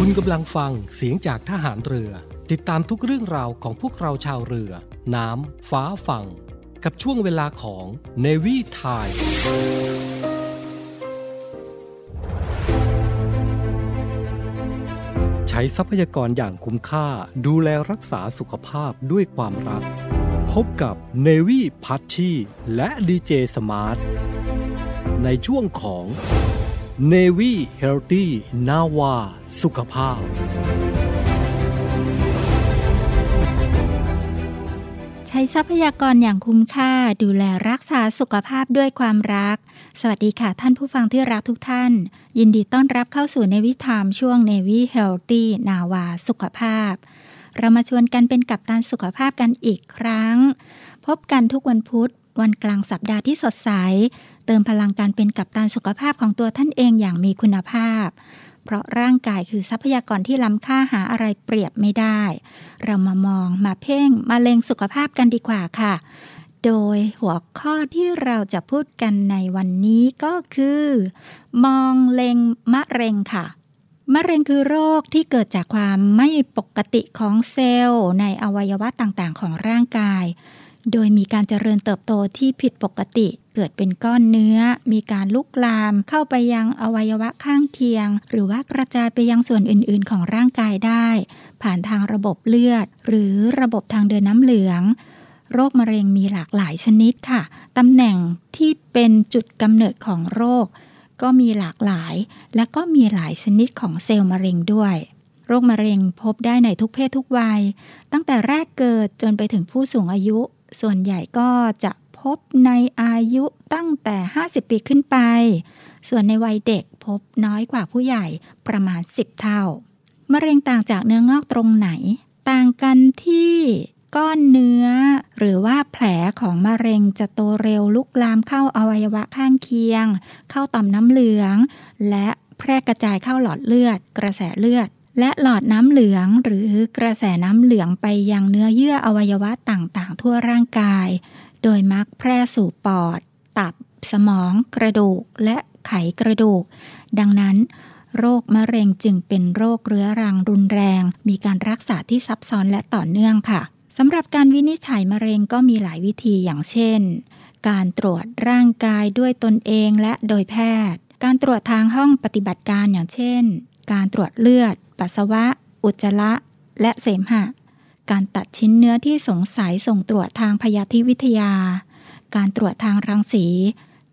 คุณกำลังฟังเสียงจากทหารเรือ ติดตามทุกเรื่องราวของพวกเราชาวเรือ น้ำ ฟ้าฝั่ง กับช่วงเวลาของเนวีไทยใช้ทรัพยากรอย่างคุ้มค่าดูแลรักษาสุขภาพด้วยความรัก พบกับเนวีพัชชีและดีเจสมาร์ทในช่วงของ Navy Healthy นาวา สุขภาพ ใช้ทรัพยากรอย่างคุ้มค่าดูแลรักษาสุขภาพด้วยความรัก สวัสดีค่ะท่านผู้ฟังที่รักทุกท่าน ยินดีต้อนรับเข้าสู่ในวิถามช่วง Navy Healthy นาวา สุขภาพ เรามาชวนกันเป็นกับตันสุขภาพกันอีกครั้ง พบกันทุกวันพุธวันกลางสัปดาห์ที่สดใส เติมพลังการเป็นกัปตันสุขภาพของตัวท่านเองอย่างมีคุณภาพ เพราะร่างกายคือทรัพยากรที่ล้ำค่าหาอะไรเปรียบไม่ได้ เรามามองมาเพ่งมาเล็งสุขภาพกันดีกว่าค่ะ โดยหัวข้อที่เราจะพูดกันในวันนี้ก็คือ มองเล็งมะเร็งค่ะมะเร็งคือโรคที่เกิดจากความไม่ปกติของเซลล์ในอวัยวะต่างๆ ของร่างกาย โดยมีการเจริญเติบโตที่ผิดปกติ เกิดเป็นก้อนเนื้อ มีการลุกลามเข้าไปยังอวัยวะข้างเคียง หรือว่ากระจายไปยังส่วนอื่นๆ ของร่างกายได้ ผ่านทางระบบเลือด หรือระบบทางเดินน้ำเหลือง โรคมะเร็งมีหลากหลายชนิดค่ะตำแหน่งที่เป็นจุดกำเนิดของโรค ก็มีหลากหลาย และก็มีหลายชนิดของเซลล์มะเร็งด้วยโรคมะเร็งพบได้ในทุกเพศทุกวัย ตั้งแต่แรกเกิดจนไปถึงผู้สูงอายุ ส่วนใหญ่ก็จะ พบในอายุตั้งแต่ 50 ปีขึ้นไป ส่วนในวัยเด็กพบน้อยกว่าผู้ใหญ่ประมาณ 10 เท่า มะเร็งต่างจากเนื้องอกตรงไหน ต่างกันที่ก้อนเนื้อ หรือว่าแผลของมะเร็งจะโตเร็วลุกลามเข้าอวัยวะข้างเคียง เข้าต่อมน้ำเหลือง และแพร่กระจายเข้าหลอดเลือด กระแสเลือด และหลอดน้ำเหลือง หรือกระแสน้ำเหลืองไปยังเนื้อเยื่ออวัยวะต่างๆ ทั่วร่างกาย โดยมักแพร่สู่ปอด ตับ สมอง กระดูก และไขกระดูก ดังนั้น โรคมะเร็งจึงเป็นโรคเรื้อรังรุนแรง มีการรักษาที่ซับซ้อนและต่อเนื่องค่ะสำหรับการวินิจฉัยมะเร็งก็มีหลายวิธีอย่างเช่น การตรวจร่างกายด้วยตนเองและโดยแพทย์ การตรวจทางห้องปฏิบัติการอย่างเช่น การตรวจเลือด ปัสสาวะ อุจจาระ และเสมหะ การตัดชิ้นเนื้อที่สงสัยส่งตรวจทางพยาธิวิทยา การตรวจทางรังสี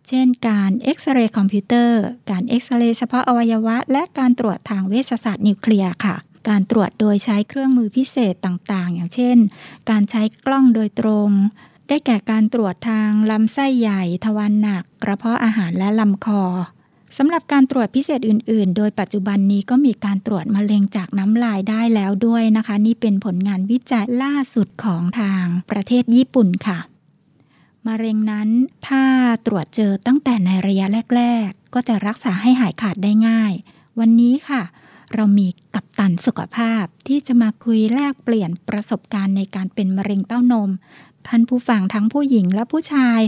เช่น การเอ็กซเรย์คอมพิวเตอร์ การเอ็กซเรย์เฉพาะอวัยวะ และการตรวจทางเวชศาสตร์นิวเคลียร์ค่ะ การตรวจโดยใช้เครื่องมือพิเศษต่างๆ อย่างเช่น การใช้กล้องโดยตรง ได้แก่การตรวจทางลำไส้ใหญ่ ทวารหนัก กระเพาะอาหารและลำคอ สำหรับการตรวจพิเศษอื่น ๆ โดยปัจจุบันนี้ก็มีการตรวจมะเร็งจากน้ำลายได้แล้วด้วยนะคะ นี่เป็นผลงานวิจัยล่าสุดของทางประเทศญี่ปุ่นค่ะ มะเร็งนั้นถ้าตรวจเจอตั้งแต่ในระยะแรก ๆ ก็จะรักษาให้หายขาดได้ง่าย วันนี้ค่ะ เรามีกัปตันสุขภาพที่จะมาคุยแลกเปลี่ยนประสบการณ์ในการเป็นมะเร็งเต้านมท่านผู้ฟังทั้งผู้หญิงและผู้ชาย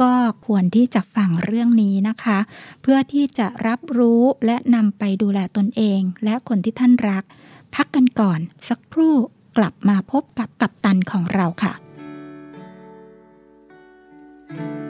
ก็ควรที่จะฟังเรื่องนี้นะคะ เพื่อที่จะรับรู้และนำไปดูแลตนเอง และคนที่ท่านรัก พักกันก่อนสักครู่กลับมาพบกับกัปตันของเราค่ะแบ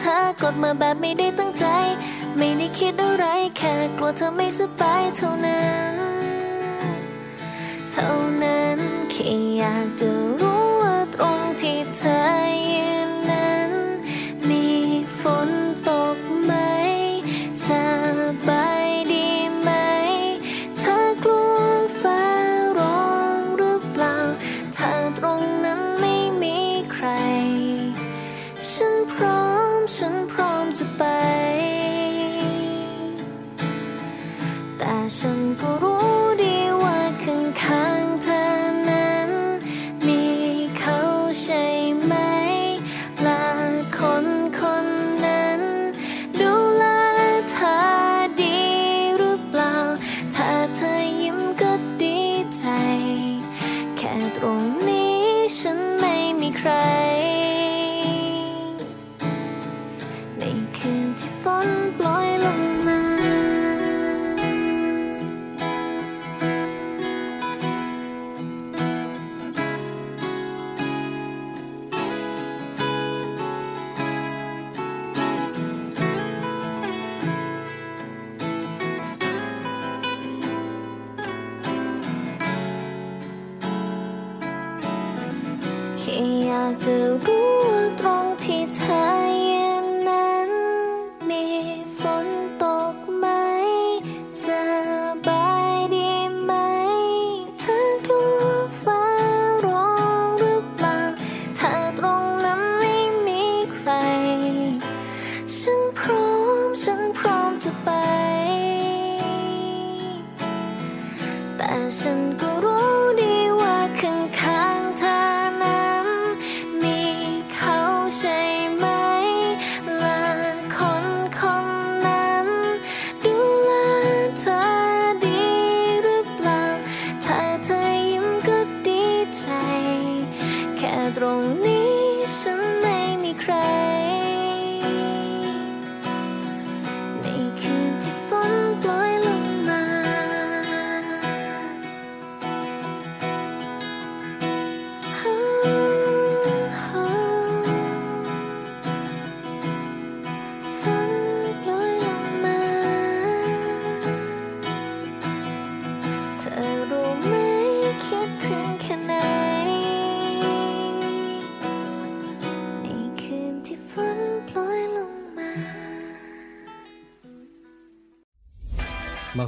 เธอกดมาแบบไม่ได้ตั้งใจ ไม่ได้คิดอะไรแค่กลัวเธอไม่สบายเท่านั้น เท่านั้นแค่อยากจะรู้ว่าตรงที่เธอยืนนั้น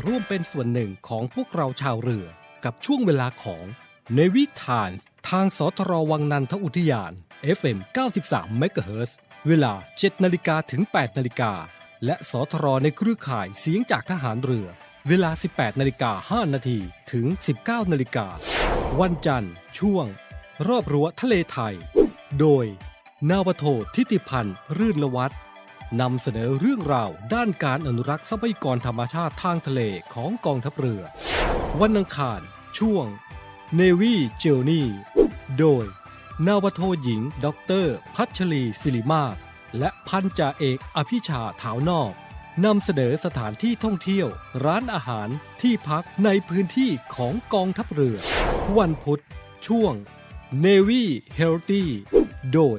ร่วมเป็นส่วนหนึ่งของพวกเราชาวเรือกับช่วงเวลาของในวิถานทางสทรวังนันทอุทยาน FM 93 MHz เวลา 7 นาฬิกาถึง 8 นาฬิกา และสทรในเครือข่ายเสียงจากทหารเรือ เวลา 18 นาฬิกา 5 นาทีถึง 19 นาฬิกา วันจันทร์ ช่วง รอบรั้วทะเลไทย โดย นาวโททิติพันธ์ รื่นละวัฒน์ นำเสนอเรื่องราวด้านการอนุรักษ์ทรัพยากรธรรมชาติทางทะเลของกองทัพเรือ วันอังคาร ช่วง Navy Journey โดย นาวาโทหญิงด็อกเตอร์พัชรีศิริมาศและพันจ่าเอกอภิชาถาวนอกนำเสนอสถานที่ท่องเที่ยว ร้านอาหารที่พักในพื้นที่ของกองทัพเรือ วันพุธ ช่วง Navy Healthy โดย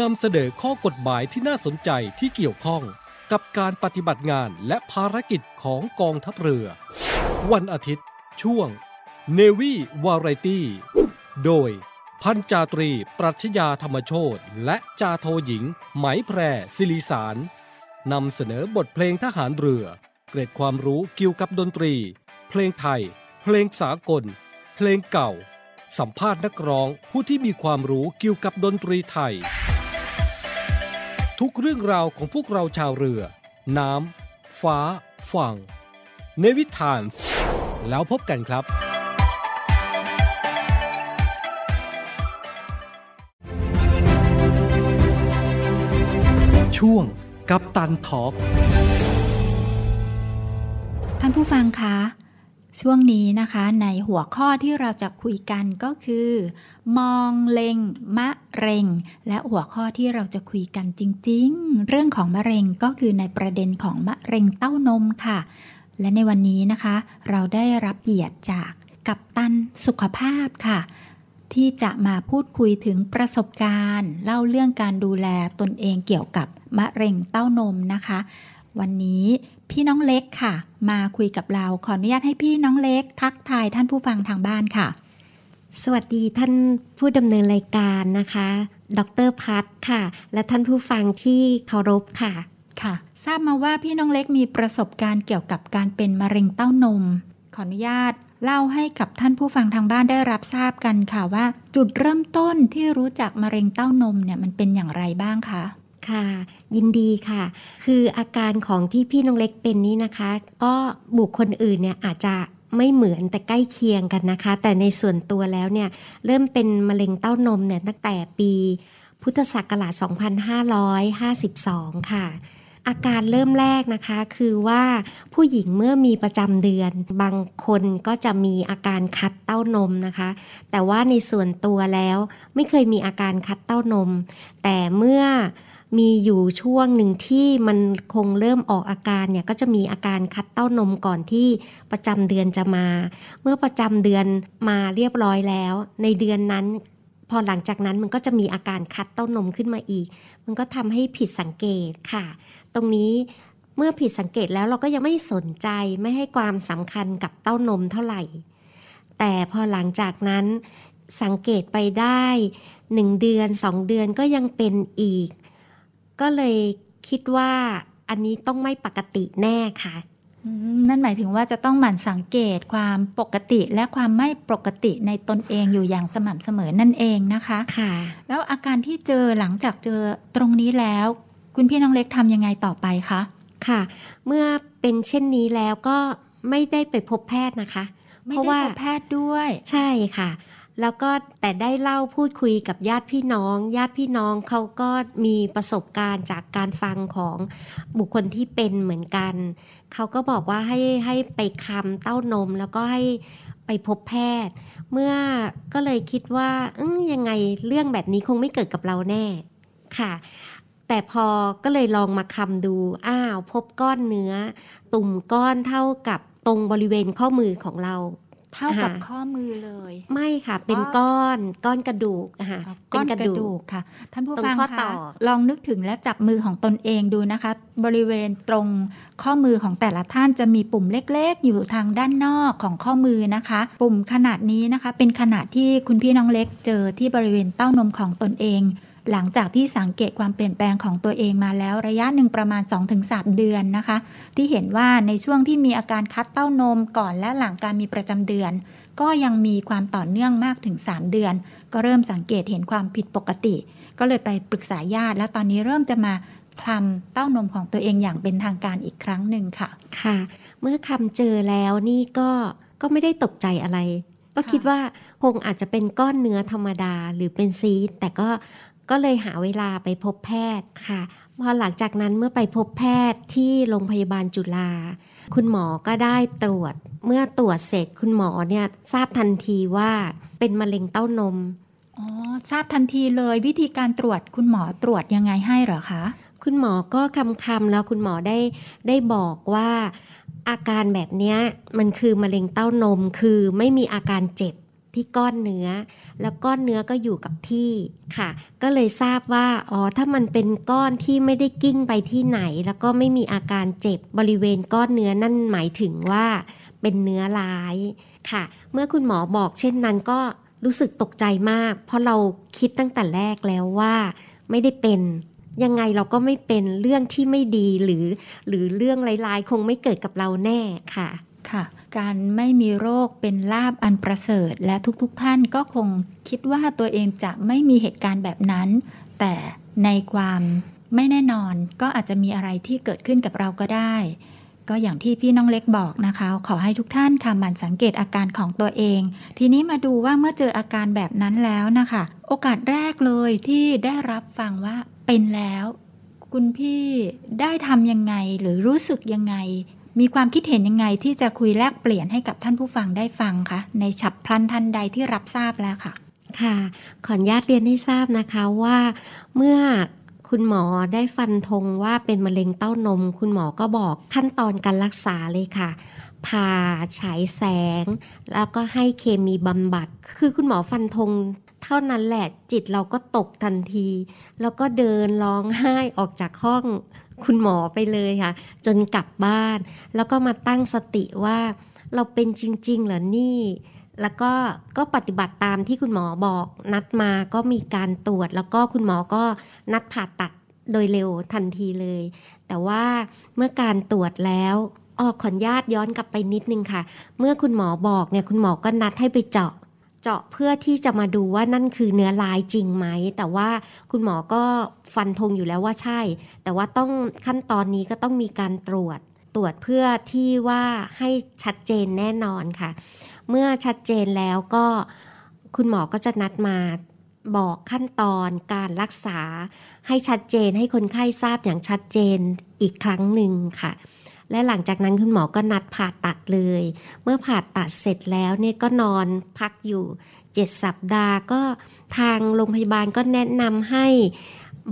นำเสนอข้อกฎหมายที่น่าสนใจที่เกี่ยวข้องกับการปฏิบัติงานและภารกิจของกองทัพเรือ วันอาทิตย์ ช่วง Navy Variety โดยพันจาตรี ปรัชญาธรรมโชตและจาโทหญิง ไหมแพรศิริสารนำเสนอบทเพลงทหารเรือ เกร็ดความรู้เกี่ยวกับดนตรี เพลงไทย เพลงสากล เพลงเก่า สัมภาษณ์นักร้องผู้ที่มีความรู้เกี่ยวกับดนตรีไทย ทุกเรื่องราวของพวกเราชาวเรือ น้ำ ฟ้า ฝั่งเนวิทาน แล้วพบกันครับช่วงกับตันทอล์กท่านผู้ฟังคะ ช่วงนี้นะคะในหัวข้อที่เราจะคุยกันก็คือ มองเล็งมะเร็ง และหัวข้อที่เราจะคุยกันจริง ๆ เรื่องของมะเร็งก็คือในประเด็นของมะเร็งเต้านมค่ะ และในวันนี้นะคะ เราได้รับเกียรติจากกัปตันสุขภาพค่ะ ที่จะมาพูดคุยถึงประสบการณ์ เล่าเรื่องการดูแลตนเองเกี่ยวกับมะเร็งเต้านมนะคะ วันนี้พี่น้องเล็กค่ะ มาคุยกับเราขออนุญาตให้พี่น้องเล็ก ทักทายท่านผู้ฟังทางบ้านค่ะ สวัสดีท่านผู้ดำเนินรายการนะคะ ดรพัฒค่ะ และท่านผู้ฟังที่เคารพค่ะค่ะ ทราบมาว่าพี่น้องเล็กมีประสบการณ์เกี่ยวกับการเป็นมะเร็งเต้านม ขออนุญาตเล่าให้กับท่านผู้ฟังทางบ้านได้รับทราบกันค่ะว่า จุดเริ่มต้นที่รู้จักมะเร็งเต้านมเนี่ยมันเป็นอย่างไรบ้างคะ ค่ะ ยินดีค่ะ คืออาการของที่พี่น้องเล็กเป็นนี้นะคะ ก็บุคคลอื่นเนี่ยอาจจะไม่เหมือนแต่ใกล้เคียงกันนะคะ แต่ในส่วนตัวแล้วเนี่ยเริ่มเป็นมะเร็งเต้านมเนี่ยตั้งแต่ปีพุทธศักราช 2552 ค่ะ อาการเริ่มแรกนะคะคือว่าผู้หญิงเมื่อมีประจำเดือน บางคนก็จะมีอาการคัดเต้านมนะคะ แต่ว่าในส่วนตัวแล้วไม่เคยมีอาการคัดเต้านม แต่เมื่อ มีอยู่ช่วงหนึ่งที่มันคงเริ่มออกอาการเนี่ยก็จะมีอาการคัดเต้านมก่อนที่ประจำเดือนจะมา เมื่อประจำเดือนมาเรียบร้อยแล้ว ในเดือนนั้น พอหลังจากนั้นมันก็จะมีอาการคัดเต้านมขึ้นมาอีก มันก็ทำให้ผิดสังเกตค่ะ ตรงนี้เมื่อผิดสังเกตแล้วเราก็ยังไม่สนใจไม่ให้ความสำคัญกับเต้านมเท่าไหร่ แต่พอหลังจากนั้นสังเกตไปได้หนึ่งเดือนสองเดือนก็ยังเป็นอีก ก็เลยคิดว่าอันนี้ต้องไม่ปกติแน่ค่ะอืมนั่นหมายถึงว่าจะต้องหมั่นสังเกตความปกติและความไม่ปกติในตนเองอยู่อย่างสม่ำเสมอนั่นเองนะคะค่ะ แล้วอาการที่เจอหลังจากเจอตรงนี้แล้ว คุณพี่น้องเล็กทำยังไงต่อไปคะค่ะ เมื่อเป็นเช่นนี้แล้วก็ไม่ได้ไปพบแพทย์นะคะไม่เพราะได้ว่าพบแพทย์ด้วย ใช่ค่ะ แล้วก็แต่ได้เล่าพูดคุยกับญาติพี่น้อง ญาติพี่น้องเขาก็มีประสบการณ์จากการฟังของบุคคลที่เป็นเหมือนกัน เขาก็บอกว่าให้ให้ไปคำเต้านมแล้วก็ให้ไปพบแพทย์ เมื่อก็เลยคิดว่าอยังไงเรื่องแบบนี้คงไม่เกิดกับเราแน่ค่ะ แต่พอก็เลยลองมาคำดูอ้าว พบก้อนเนื้อ ตุ่มก้อนเท่ากับตรงบริเวณข้อมือของเรา เท่ากับอ่าข้อมือเลย ไม่ค่ะ เป็นอ๋อก้อนก้อนกระดูกอะค่ะก้อนเป็กระดูกค่ะ ท่านผู้ตรงฟังข้อต่คะอลองนึกถึงและจับมือของตนเองดูนะคะ บริเวณตรงข้อมือของแต่ละท่านจะมีปุ่มเล็ก ๆ อยู่ทางด้านนอกของข้อมือนะคะ ปุ่มขนาดนี้นะคะ เป็นขนาดที่คุณพี่น้องเล็กเจอที่บริเวณเต้านมของตนเอง หลังจากที่สังเกตความเปลี่ยนแปลงของตัวเองมาแล้วระยะหนึ่งประมาณ 2-3 เดือนนะคะ ที่เห็นว่าในช่วงที่มีอาการคัดเต้านมก่อนและหลังการมีประจำเดือน ก็ยังมีความต่อเนื่องมากถึง 3 เดือน ก็เริ่มสังเกตเห็นความผิดปกติ ก็เลยไปปรึกษาญาติ แล้วตอนนี้เริ่มจะมาคลำเต้านมของตัวเองอย่างเป็นทางการอีกครั้งหนึ่งค่ะ ค่ะ เมื่อคลำเจอแล้วนี่ก็ก็ไม่ได้ตกใจอะไร ก็คิดว่าคงอาจจะเป็นก้อนเนื้อธรรมดาหรือเป็นซีดแต่ก็ ก็เลยหาเวลาไปพบแพทย์ค่ะ พอหลังจากนั้นเมื่อไปพบแพทย์ที่โรงพยาบาลจุฬาคุณหมอก็ได้ตรวจ เมื่อตรวจเสร็จคุณหมอเนี่ยทราบทันทีว่าเป็นมะเร็งเต้านมอ๋อทราบทันทีเลยวิธีการตรวจคุณหมอตรวจยังไงให้เหรอคะคุณหมอก็คำคำๆแล้วคุณหมอได้ได้บอกว่าอาการแบบเนี้ยมันคือมะเร็งเต้านมคือไม่มีอาการเจ็บ ที่ก้อนเนื้อ แล้วก้อนเนื้อก็อยู่กับที่ค่ะ ก็เลยทราบว่าอ๋อถ้ามันเป็นก้อนที่ไม่ได้กิ้งไปที่ไหน แล้วก็ไม่มีอาการเจ็บบริเวณก้อนเนื้อนั่นหมายถึงว่า เป็นเนื้อร้ายค่ะ เมื่อคุณหมอบอกเช่นนั้นก็รู้สึกตกใจมาก เพราะเราคิดตั้งแต่แรกแล้วว่า ไม่ได้เป็นยังไงเราก็ไม่เป็นเรื่องที่ไม่ดีหรือ หรือเรื่องร้ายๆ คงไม่เกิดกับเราแน่ค่ะค่ะ การไม่มีโรคเป็นลาบอันประเสริฐ และทุกๆทท่านก็คงคิดว่าตัวเองจะไม่มีเหตุการณ์แบบนั้น แต่ในความไม่แน่นอนก็อาจจะมีอะไรที่เกิดขึ้นกับเราก็ได้ ก็อย่างที่พี่น้องเล็กบอกนะคะ ขอให้ทุกท่านค่ะมันสังเกตอาการของตัวเอง ทีนี้มาดูว่าเมื่อเจออาการแบบนั้นแล้วนะคะ โอกาสแรกเลยที่ได้รับฟังว่าเป็นแล้ว คุณพี่ได้ทำยังไงหรือรู้สึกยังไง มีความคิดเห็นยังไงที่จะคุยแลกเปลี่ยนให้กับท่านผู้ฟังได้ฟังคะในฉับพลันทันใดที่รับทราบแล้วค่ะ ค่ะ ขออนุญาตเรียนให้ทราบนะคะว่าเมื่อคุณหมอได้ฟันธงว่าเป็นมะเร็งเต้านม คุณหมอก็บอกขั้นตอนการรักษาเลยค่ะผ่าฉายแสง แล้วก็ให้เคมีบำบัด คือคุณหมอฟันธงเท่านั้นแหละจิตเราก็ตกทันที แล้วก็เดินร้องไห้ออกจากห้อง คุณหมอไปเลยค่ะ จนกลับบ้าน แล้วก็มาตั้งสติว่าเราเป็นจริง ๆ เหรอนี่ แล้วก็ก็ปฏิบัติตามที่คุณหมอบอก นัดมาก็มีการตรวจ แล้วก็คุณหมอก็นัดผ่าตัดโดยเร็วทันทีเลย แต่ว่าเมื่อการตรวจแล้วออกขออนุญาตย้อนกลับไปนิดนึงค่ะ เมื่อคุณหมอบอกเนี่ยคุณหมอก็นัดให้ไปเจาะ เจาะเพื่อที่จะมาดูว่านั่นคือเนื้อลายจริงไหม แต่ว่าคุณหมอก็ฟันธงอยู่แล้วว่าใช่ แต่ว่าต้องขั้นตอนนี้ก็ต้องมีการตรวจตรวจเพื่อที่ว่าให้ชัดเจนแน่นอนค่ะ เมื่อชัดเจนแล้วก็คุณหมอก็จะนัดมาบอกขั้นตอนการรักษาให้ชัดเจนให้คนไข้ทราบอย่างชัดเจนอีกครั้งหนึ่งค่ะ และหลังจากนั้นคุณหมอก็นัดผ่าตัดเลย เมื่อผ่าตัดเสร็จแล้วเนี่ยก็นอนพักอยู่ 7 สัปดาห์ก็ทางโรงพยาบาลก็แนะนำให้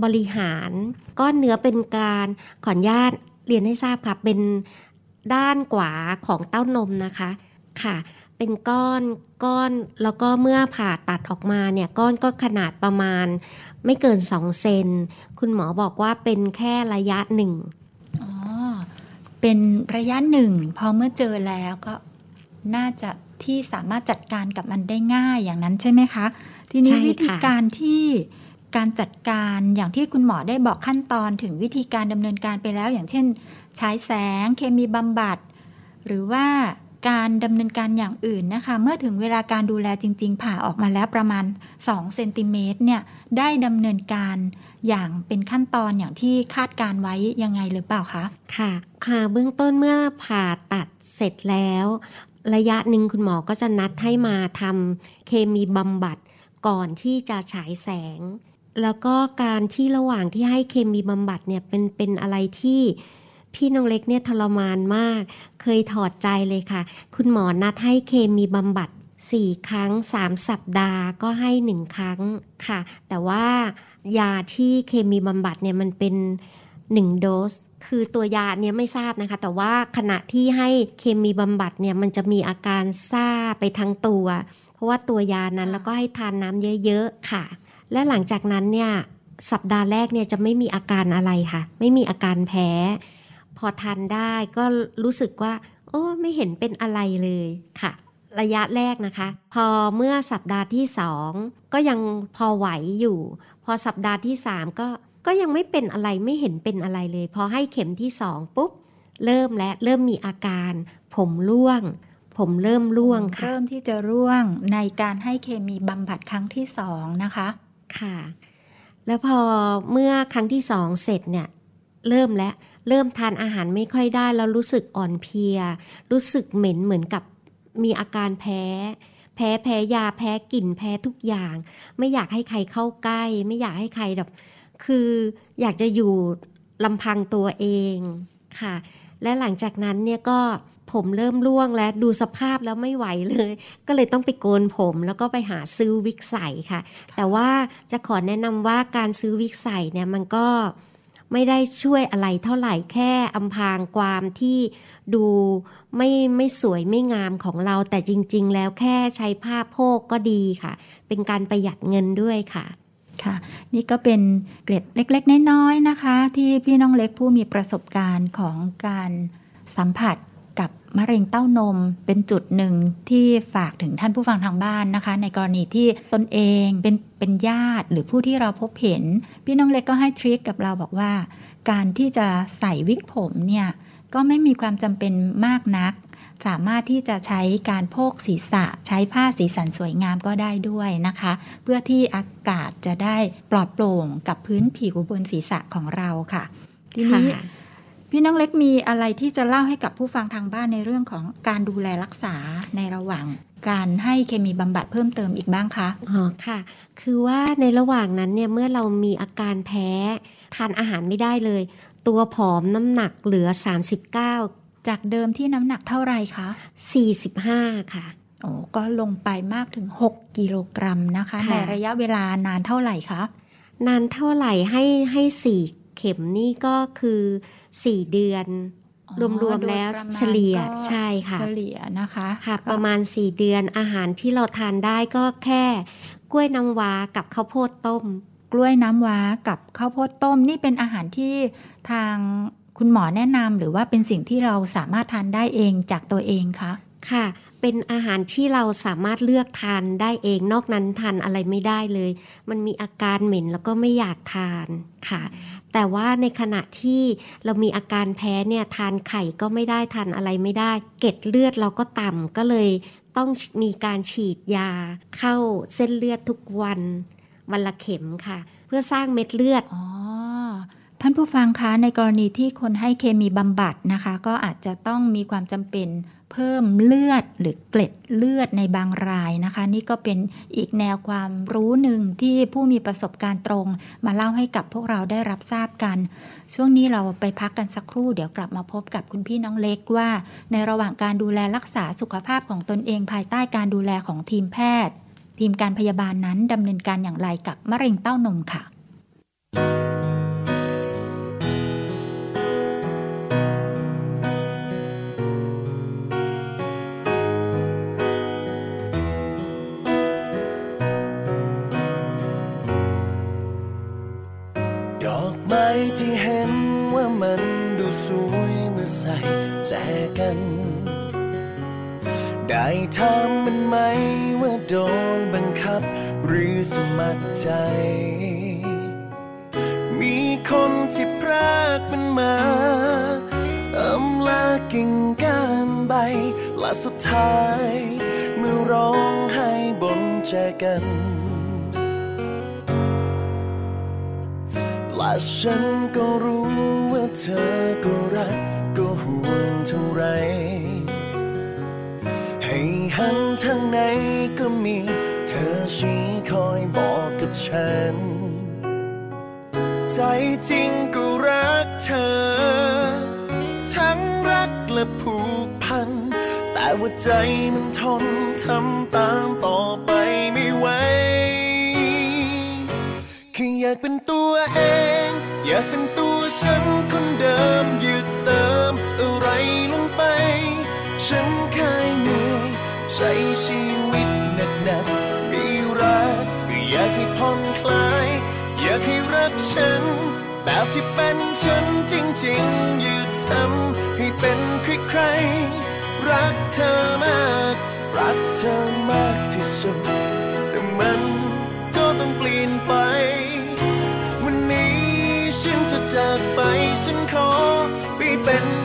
บริหารก้อนเนื้อเป็นการขออนุญาตเรียนให้ทราบค่ะ เป็นด้านขวาของเต้านมนะคะค่ะ เป็นก้อนก้อนแล้วก็เมื่อผ่าตัดออกมาเนี่ยก้อนก็ขนาดประมาณไม่เกิน 2 เซน คุณหมอบอกว่าเป็นแค่ระยะหนึ่งอ๋อ เป็นระยะหนึ่งพอเมื่อเจอแล้วก็น่าจะที่สามารถจัดการกับมันได้ง่ายอย่างนั้นใช่ไหมคะ ทีนี้วิธีการที่การจัดการอย่างที่คุณหมอได้บอกขั้นตอนถึงวิธีการดำเนินการไปแล้ว อย่างเช่นฉายแสงเคมีบำบัด หรือว่า การดำเนินการอย่างอื่นนะคะ เมื่อถึงเวลาการดูแลจริง ๆ ผ่าออกมาแล้วประมาณ2เซนติเมตรเนี่ยได้ดำเนินการอย่างเป็นขั้นตอนอย่างที่คาดการไว้ยังไงหรือเปล่าคะค่ะค่ะเบื้องต้นเมื่อผ่าตัดเสร็จแล้ว ระยะหนึ่งคุณหมอก็จะนัดให้มาทำเคมีบำบัดก่อนที่จะฉายแสง แล้วก็การที่ระหว่างที่ให้เคมีบำบัดเนี่ยเป็นเป็นอะไรที่ พี่น้องเล็กเนี่ยทรมานมาก เคยถอดใจเลยค่ะ คุณหมอนัดให้เคมีบำบัด4ครั้ง3สัปดาห์ก็ให้1ครั้งค่ะ แต่ว่ายาที่เคมีบำบัดเนี่ยมันเป็น1โดส คือตัวยาเนี่ยไม่ทราบนะคะ แต่ว่าขณะที่ให้เคมีบำบัดเนี่ยมันจะมีอาการซ่าไปทั้งตัว เพราะว่าตัวยานั้นแล้วก็ให้ทานน้ำเยอะๆค่ะ และหลังจากนั้นเนี่ยสัปดาห์แรกเนี่ยจะไม่มีอาการอะไรค่ะ ไม่มีอาการแพ้ พอทานได้ก็รู้สึกว่า โอ้ไม่เห็นเป็นอะไรเลยค่ะ ระยะแรกนะคะ พอเมื่อสัปดาห์ที่สองก็ยังพอไหวอยู่ พอสัปดาห์ที่สามก็ก็ยังไม่เป็นอะไรไม่เห็นเป็นอะไรเลย พอให้เข็มที่สองปุ๊บเริ่มและเริ่มมีอาการ ผมร่วงผผมเริ่มร่วงค่ะเริ่มที่จะร่วงในการให้เคมีบำบัดครั้งที่สองนะคะค่ะ แล้วพอเมื่อครั้งที่สองเสร็จเนี่ย เริ่มแล้ว เริ่มทานอาหารไม่ค่อยได้แล้วรู้สึกอ่อนเพลีย รู้สึกเหม็นเหมือนกับมีอาการแพ้ แพ้แพ้ยาแพ้กลิ่นแพ้ทุกอย่าง ไม่อยากให้ใครเข้าใกล้ ไม่อยากให้ใครแบบคืออยากจะอยู่ลำพังตัวเองค่ะ และหลังจากนั้นเนี่ยก็ผมเริ่มร่วงและดูสภาพแล้วไม่ไหวเลย ก็เลยต้องไปโกนผมแล้วก็ไปหาซื้อวิกใส่ค่ะ แต่ว่าจะขอแนะนำว่าการซื้อวิกใส่เนี่ยมันก็ ไม่ได้ช่วยอะไรเท่าไหร่แค่อำพรางความที่ดูไม่ไม่สวยไม่งามของเรา แต่จริง ๆ แล้วแค่ใช้ผ้าโพกก็ดีค่ะ เป็นการประหยัดเงินด้วยค่ะค่ะนี่ก็เป็นเกร็ดเล็ก ๆ น้อยๆนะคะ ที่พี่น้องเล็กผู้มีประสบการณ์ของการสัมผัส กับมะเร็งเต้านมเป็นจุดหนึ่งที่ฝากถึงท่านผู้ฟังทางบ้านนะคะ ในกรณีที่ตนเองเป็นเป็นญาติหรือผู้ที่เราพบเห็น พี่น้องเล็กก็ให้ทริคกับเราบอกว่า การที่จะใส่วิกผมเนี่ยก็ไม่มีความจำเป็นมากนัก สามารถที่จะใช้การโพกศีรษะ ใช้ผ้าสีสันสวยงามก็ได้ด้วยนะคะ เพื่อที่อากาศจะได้ปลอดโปร่งกับพื้นผิวบนศีรษะของเราค่ะ ทีนี้ พี่น้องเล็กมีอะไรที่จะเล่าให้กับผู้ฟังทางบ้านในเรื่องของการดูแลรักษาในระหว่างการให้เคมีบำบัดเพิ่มเติมอีกบ้างคะ อ๋อค่ะ คือว่าในระหว่างนั้นเนี่ยเมื่อเรามีอาการแพ้ ทานอาหารไม่ได้เลย ตัวผอมน้ำหนักเหลือ 39 จากเดิมที่น้ำหนักเท่าไหร่คะ 45 ค่ะโอ้ก็ลงไปมากถึง 6 กิโลกรัมนะคะค่ะในระยะเวลานานเท่าไหร่คะ นานเท่าไหร่ให้ให้สี่ เข็มนี่ก็คือ 4 เดือนรวมๆแล้วโดยประมาณเฉลี่ยก็ใช่ค่ะเฉลี่ยนะคะค่ะก็ประมาณ 4 เดือนอาหารที่เราทานได้ก็แค่ กล้วยน้ำว้ากับข้าวโพดต้ม กล้วยน้ำว้ากับข้าวโพดต้ม นี่เป็นอาหารที่ทางคุณหมอแนะนำหรือว่าเป็นสิ่งที่เราสามารถทานได้เองจากตัวเองคะค่ะ เป็นอาหารที่เราสามารถเลือกทานได้เองนอกนั้นทานอะไรไม่ได้เลย มันมีอาการเหม็นแล้วก็ไม่อยากทานค่ะ แต่ว่าในขณะที่เรามีอาการแพ้เนี่ยทานไข่ก็ไม่ได้ทานอะไรไม่ได้ เกล็ดเลือดเราก็ต่ำก็เลยต้องมีการฉีดยาเข้าเส้นเลือดทุกวันวันละเข็มค่ะ เพื่อสร้างเม็ดเลือดอ๋อท่านผู้ฟังคะในกรณีที่คนให้เคมีบำบัดนะคะ ก็อาจจะต้องมีความจำเป็น เพิ่มเลือดหรือเกล็ดเลือดในบางรายนะคะ นี่ก็เป็นอีกแนวความรู้หนึ่งที่ผู้มีประสบการณ์ตรง มาเล่าให้กับพวกเราได้รับทราบกัน ช่วงนี้เราไปพักกันสักครู่เดี๋ยวกลับมาพบกับคุณพี่น้องเล็กว่า ในระหว่างการดูแลรักษาสุขภาพของตนเองภายใต้การดูแลของทีมแพทย์ ทีมการพยาบาลนั้นดำเนินการอย่างไรกับมะเร็งเต้านมค่ะ ถามมันไหมว่าโดนบังคับ หรือสมัครใจ มีคนที่พรากมันมาอำลากิ่งก้านใบและสุดท้าย เมื่อร้องไห้บนแจกันและฉันก็รู้ว่าเธอก็รักก็ห่วงเท่าไร ให้หันทางไหนก็มี เธอชี้คอยบอกกับฉัน ใจจริงก็รักเธอ ทั้งรักและผูกพัน แต่ว่าใจมันทนทำตามต่อไปไม่ไหวแค่อยากเป็นตัวเอง อยากเป็นตัวฉันคนเดิมหยุดเติมอะไรลงไป ฉัน ใช้ชีวิตหนักๆมีรักก็อยากให้ผ่อนคลาย อยากให้รักฉัน แบบที่เป็นฉันจริงๆหยุดทำให้เป็นใครๆ รักเธอมาก รักเธอมากที่สุด แต่มันก็ต้องเปลี่ยนไป วันนี้ฉันจะจากไปฉันขอไปเป็น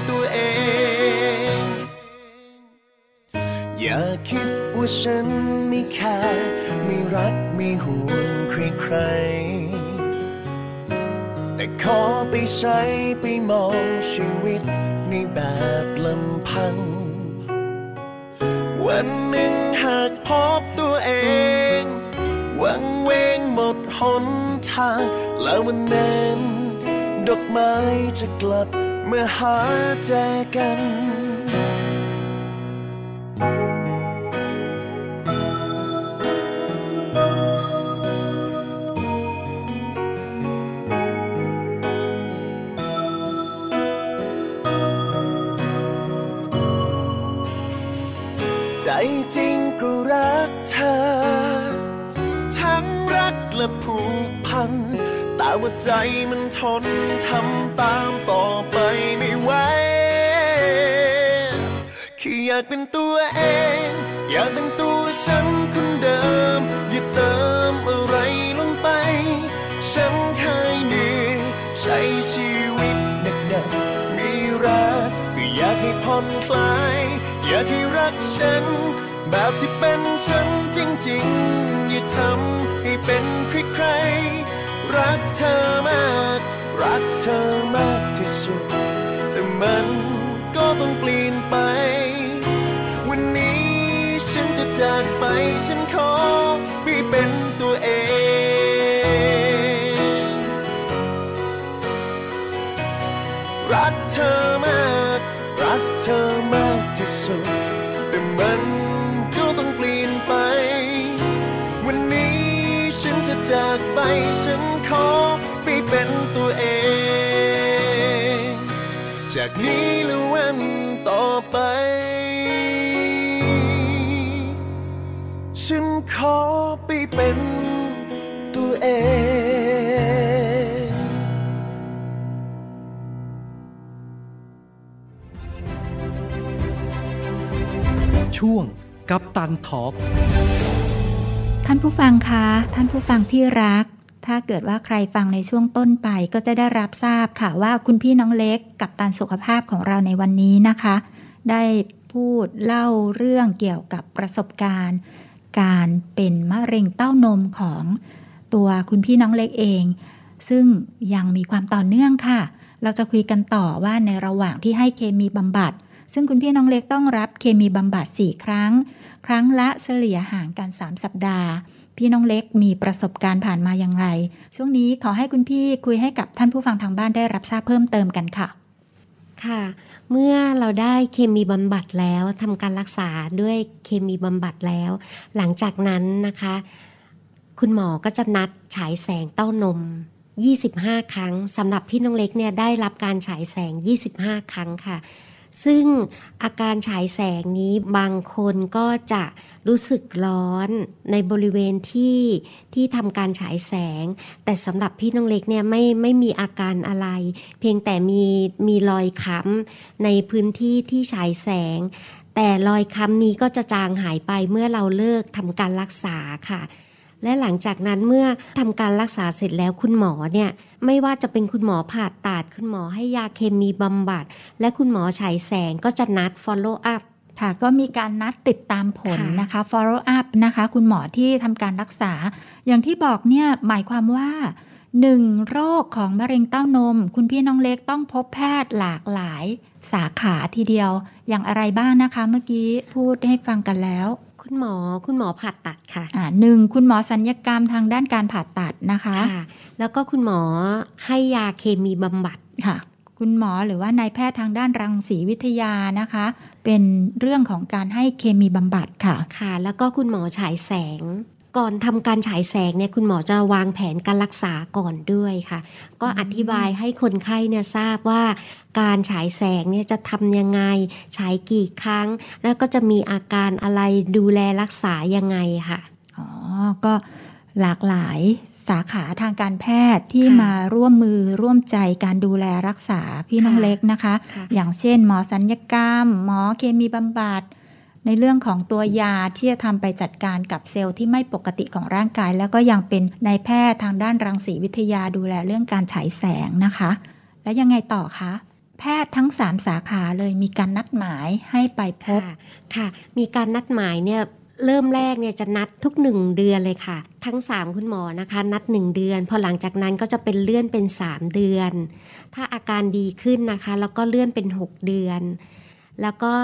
ว่าฉันไม่แคร์ไม่รักไม่ห่วงใครใคร แต่ขอไปใช้ไปมองชีวิตในแบบลำพัง วันหนึ่งหากพบตัวเองวังเวงหมดหนทาง แล้ววันนั้นดอกไม้จะกลับมาหาแจกัน ใจมันทนทำตามต่อไปไม่ไหวแค่อยากเป็นตัวเอง อยากเป็นตัวฉันคนเดิม อย่าเติมอะไรลงไป ฉันเคยเหนื่อยใช้ชีวิตหนักๆมีรักก็อยากให้ผ่อนคลาย อยากให้รักฉัน แบบที่เป็นฉันจริงๆ อย่าทำให้เป็นใครๆรัก เธอมาก รักเธอมากที่สุด แต่มันก็ต้องเปลี่ยนไป วันนี้ฉันจะจากไป ฉันขอไม่เป็นตัวเองรักเธอมาก รักเธอมากที่สุด แต่มันก็ต้องเปลี่ยนไป วันนี้ฉันจะจากไป ตัวเอง จากนี้และวันต่อไป ฉันขอไปเป็นตัวเองช่วงกับตันทอล์กท่านผู้ฟังคะ ท่านผู้ฟังที่รัก ถ้าเกิดว่าใครฟังในช่วงต้นไปก็จะได้รับทราบค่ะว่าคุณพี่น้องเล็กกับตันสุขภาพของเราในวันนี้นะคะ ได้พูดเล่าเรื่องเกี่ยวกับประสบการณ์ การเป็นมะเร็งเต้านมของตัวคุณพี่น้องเล็กเอง ซึ่งยังมีความต่อเนื่องค่ะ เราจะคุยกันต่อว่าในระหว่างที่ให้เคมีบำบัด ซึ่งคุณพี่น้องเล็กต้องรับเคมีบำบัด4ครั้ง ครั้งละเฉลี่ยห่างกัน 3 สัปดาห์ พี่น้องเล็กมีประสบการณ์ผ่านมาอย่างไร ช่วงนี้ขอให้คุณพี่คุยให้กับท่านผู้ฟังทางบ้านได้รับทราบเพิ่มเติมกันค่ะ ค่ะ เมื่อเราได้เคมีบำบัดแล้วทำการรักษาด้วยเคมีบำบัดแล้ว หลังจากนั้นนะคะ คุณหมอก็จะนัดฉายแสงเต้านม 25 ครั้งสำหรับพี่น้องเล็กเนี่ยได้รับการฉายแสง 25 ครั้งค่ะ ซึ่งอาการฉายแสงนี้บางคนก็จะรู้สึกร้อนในบริเวณที่ที่ทำการฉายแสง แต่สำหรับพี่น้องเล็กเนี่ยไม่ไม่มีอาการอะไร เพียงแต่มีมีรอยค้ำในพื้นที่ที่ฉายแสงแต่รอยค้ำนี้ก็จะจางหายไปเมื่อเราเลิกทำการรักษาค่ะ และหลังจากนั้นเมื่อทำการรักษาเสร็จแล้วคุณหมอเนี่ยไม่ว่าจะเป็นคุณหมอผ่าตัด คุณหมอให้ยาเคมีบำบัด และคุณหมอฉายแสงก็จะนัด follow up ค่ะก็มีการนัดติดตามผลค่ะนะคะ follow up นะคะ คุณหมอที่ทำการรักษา อย่างที่บอกเนี่ยหมายความว่าหนึ่งโรคของมะเร็งเต้านม คุณพี่น้องเล็กต้องพบแพทย์หลากหลายสาขาทีเดียว อย่างอะไรบ้างนะคะเมื่อกี้พูดให้ฟังกันแล้ว คุณหมอคุณหมอผ่าตัดค่ะอ่าหนึ่งคุณหมอสัญญกรรมทางด้านการผ่าตัดนะคะค่ะแล้วก็คุณหมอให้ยาเคมีบำบัดค่ะ คุณหมอหรือว่านายแพทย์ทางด้านรังสีวิทยานะคะ เป็นเรื่องของการให้เคมีบำบัดค่ะค่ะ แล้วก็คุณหมอฉายแสง ก่อนทำการฉายแสงเนี่ยคุณหมอจะวางแผนการรักษาก่อนด้วยค่ะ ก็อธิบายให้คนไข้เนี่ยทราบว่า การฉายแสงเนี่ยจะทำยังไงฉายกี่ครั้ง แล้วก็จะมีอาการอะไรดูแลรักษายังไงค่ะอ๋อก็หลากหลายสาขาทางการแพทย์ที่ค่ะมาร่วมมือร่วมใจการดูแลรักษาพี่น้องค่ะเล็กนะคะค่ะอย่างเช่น หมอสัญญกรรม หมอเคมีบำบัด ในเรื่องของตัวยาที่จะทำไปจัดการกับเซลล์ที่ไม่ปกติของร่างกาย แล้วก็ยังเป็นนายแพทย์ทางด้านรังสีวิทยาดูแลเรื่องการฉายแสงนะคะ แล้วยังไงต่อคะแพทย์ทั้ง 3 สาขาเลยมีการนัดหมายให้ไปพบค่ะคะมีการนัดหมายเนี่ยเริ่มแรกเนี่ยจะนัดทุกหนึ่งเดือนเลยค่ะ ทั้ง 3 คุณหมอนะคะ นัด 1 เดือน พอหลังจากนั้นก็จะเป็นเลื่อนเป็น 3 เดือน ถ้าอาการดีขึ้นนะคะ แล้วก็เลื่อนเป็น 6 เดือน แล้วก็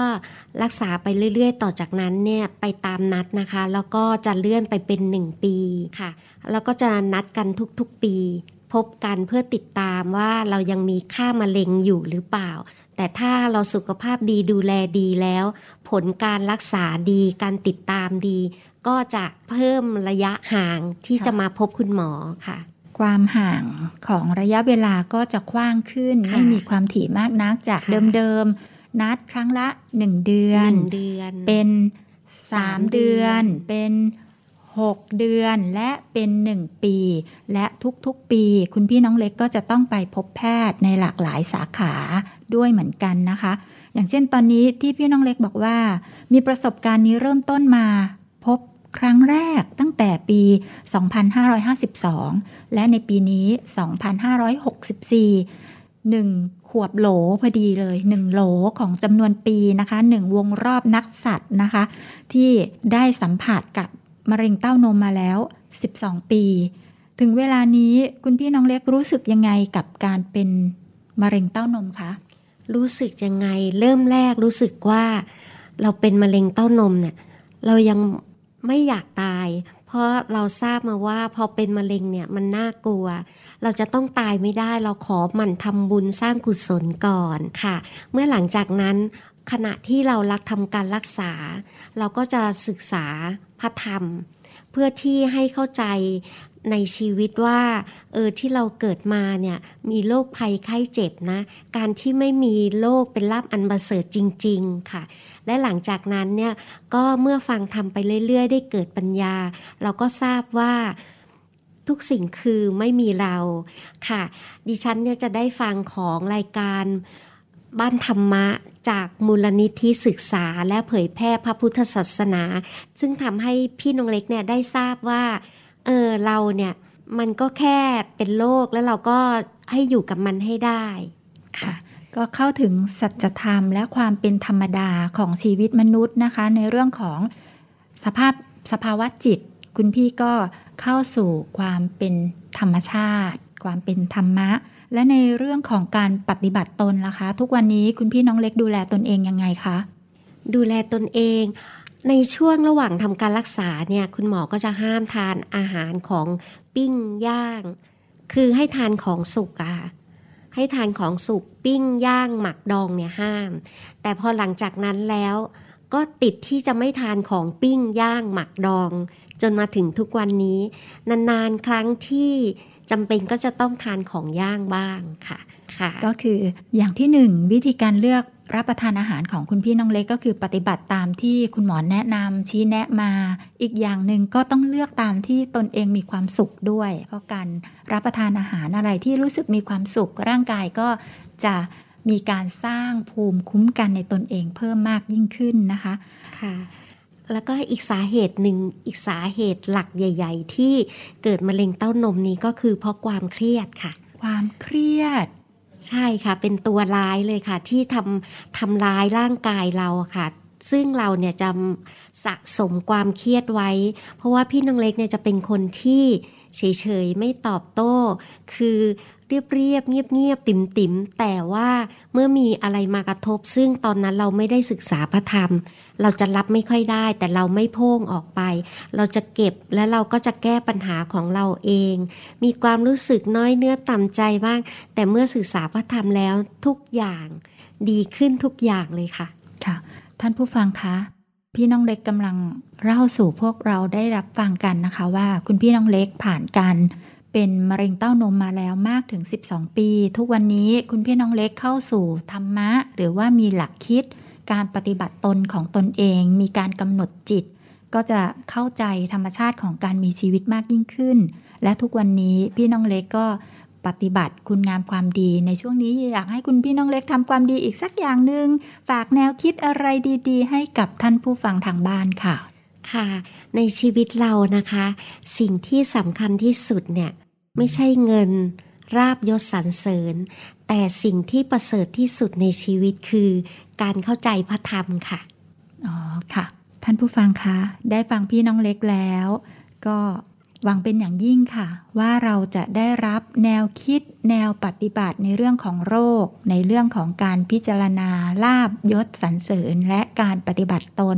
รักษาไปเรื่อย ๆ ต่อจากนั้นเนี่ยไปตามนัดนะคะ แล้วก็จะเลื่อนไปเป็น 1 ปีค่ะ แล้วก็จะนัดกันทุกๆปี พบกันเพื่อติดตามว่าเรายังมีค่ามะเร็งอยู่หรือเปล่า แต่ถ้าเราสุขภาพดีดูแลดีแล้ว ผลการรักษาดีการติดตามดี ก็จะเพิ่มระยะห่างที่ค่ะจะมาพบคุณหมอค่ะความห่างของระยะเวลาก็จะกว้างขึ้นค่ะไม่มีความถี่มากนักจากค่ะเดิมๆ นัดครั้งละ 1 เดือหนนึ่งเดือน เป็นสาม3เดือนเดือน เป็น 6 เดือนและเป็น 1 ปี และทุกๆปี คุณพี่น้องเล็กก็จะต้องไปพบแพทย์ในหลากหลายสาขาด้วยเหมือนกันนะคะ อย่างเช่นตอนนี้ที่พี่น้องเล็กบอกว่า มีประสบการณ์นี้เริ่มต้นมาพบครั้งแรกตั้งแต่ปี 2552 และในปีนี้ 2564 หนึ่งขวบโหลพอดีเลยหนึ่งโหลของจำนวนปีนะคะหนึ่งวงรอบนักสัตว์นะคะ ที่ได้สัมผัสกับมะเร็งเต้านมมาแล้ว 12 ปี ถึงเวลานี้คุณพี่น้องเล็กรู้สึกยังไงกับการเป็นมะเร็งเต้านมคะรู้สึกยังไงเริ่มแรกรู้สึกว่า เราเป็นมะเร็งเต้านมเนี่ย เรายังไม่อยากตาย เพราะเราทราบมาว่าพอเป็นมะเร็งเนี่ยมันน่ากลัว เราจะต้องตายไม่ได้เราขอหมั่นทำบุญสร้างกุศลก่อนค่ะ เมื่อหลังจากนั้นขณะที่เรารักทำการรักษา เราก็จะศึกษาพระธรรม เพื่อที่ให้เข้าใจ ในชีวิตว่าเออที่เราเกิดมาเนี่ยมีโรคภัยไข้เจ็บนะ การที่ไม่มีโรคเป็นลาบอันประเสริฐจริง ๆค่ะ และหลังจากนั้นเนี่ยก็เมื่อฟังทำไปเรื่อย ๆ ได้เกิดปัญญา เราก็ทราบว่าทุกสิ่งคือไม่มีเราค่ะ ดิฉันเนี่ยจะได้ฟังของรายการบ้านธรรมะจากมูลนิธิศึกษาและเผยแพร่พระพุทธศาสนา ซึ่งทำให้พี่น้องเล็กเนี่ยได้ทราบว่า เออเราเนี่ยมันก็แค่เป็นโรคแล้วเราก็ให้อยู่กับมันให้ได้ค่ะ ก็เข้าถึงสัจธรรมและความเป็นธรรมดาของชีวิตมนุษย์นะคะ ในเรื่องของสภาพสภาวะจิต คุณพี่ก็เข้าสู่ความเป็นธรรมชาติ ความเป็นธรรมะ และในเรื่องของการปฏิบัติตนล่ะคะ ทุกวันนี้คุณพี่น้องเล็กดูแลตนเองยังไงคะดูแลตนเอง ในช่วงระหว่างทำการรักษาเนี่ยคุณหมอก็จะห้ามทานอาหารของปิ้งย่าง คือให้ทานของสุกอะค่ะให้ทานของสุกปิ้งย่างหมักดองเนี่ยห้าม แต่พอหลังจากนั้นแล้วก็ติดที่จะไม่ทานของปิ้งย่างหมักดอง จนมาถึงทุกวันนี้ นานๆ ครั้งที่จำเป็นก็จะต้องทานของย่างบ้างค่ะค่ะ ก็คืออย่างที่หนึ่งวิธีการเลือก รับประทานอาหารของคุณพี่น้องเล็กก็คือปฏิบัติตามที่คุณหมอแนะนำชี้แนะมา อีกอย่างหนึ่งก็ต้องเลือกตามที่ตนเองมีความสุขด้วย เพราะการรับประทานอาหารอะไรที่รู้สึกมีความสุขร่างกายก็จะมีการสร้างภูมิคุ้มกันในตนเองเพิ่มมากยิ่งขึ้นนะคะค่ะแล้วก็อีกสาเหตุหนึ่งอีกสาเหตุหลักใหญ่ ๆ ที่เกิดมะเร็งเต้านมนี้ก็คือเพราะความเครียดค่ะ ความเครียด ใช่ค่ะ เป็นตัวร้ายเลยค่ะ ที่ทำทำร้ายร่างกายเราค่ะ ซึ่งเราเนี่ยจะสะสมความเครียดไว้ เพราะว่าพี่น้องเล็กเนี่ยจะเป็นคนที่เฉยๆ ไม่ตอบโต้ คือ เรียบเรียบเงียบเงียบติ่มติมแต่ว่าเมื่อมีอะไรมากระทบ ซึ่งตอนนั้นเราไม่ได้ศึกษาพระธรรม เราจะรับไม่ค่อยได้ แต่เราไม่พ่งออกไป เราจะเก็บและเราก็จะแก้ปัญหาของเราเอง มีความรู้สึกน้อยเนื้อต่ำใจบ้าง แต่เมื่อศึกษาพระธรรมแล้วทุกอย่างดีขึ้นทุกอย่างเลยค่ะ ค่ะ ท่านผู้ฟังคะพี่น้องเล็กกำลังเล่าสู่พวกเราได้รับฟังกันนะคะว่าคุณพี่น้องเล็กผ่านการ เป็นมะเร็งเต้านมมาแล้วมากถึง 12 ปี ทุกวันนี้คุณพี่น้องเล็กเข้าสู่ธรรมะ หรือว่ามีหลักคิด การปฏิบัติตนของตนเอง มีการกำหนดจิต ก็จะเข้าใจธรรมชาติของการมีชีวิตมากยิ่งขึ้น และทุกวันนี้พี่น้องเล็กก็ปฏิบัติคุณงามความดีในช่วงนี้อยากให้คุณพี่น้องเล็กทำความดีอีกสักอย่างหนึ่งฝากแนวคิดอะไรดี ๆ ให้กับท่านผู้ฟังทางบ้านค่ะ ค่ะ ในชีวิตเรานะคะ สิ่งที่สำคัญที่สุดเนี่ยไม่ใช่เงินราบยศสรรเสริญ แต่สิ่งที่ประเสริฐที่สุดในชีวิตคือ การเข้าใจพระธรรมค่ะ อ๋อค่ะ ท่านผู้ฟังคะ ได้ฟังพี่น้องเล็กแล้ว ก็หวังเป็นอย่างยิ่งค่ะ ว่าเราจะได้รับแนวคิดแนวปฏิบัติในเรื่องของโรค ในเรื่องของการพิจารณาลาบยศสรรเสริญ และการปฏิบัติตน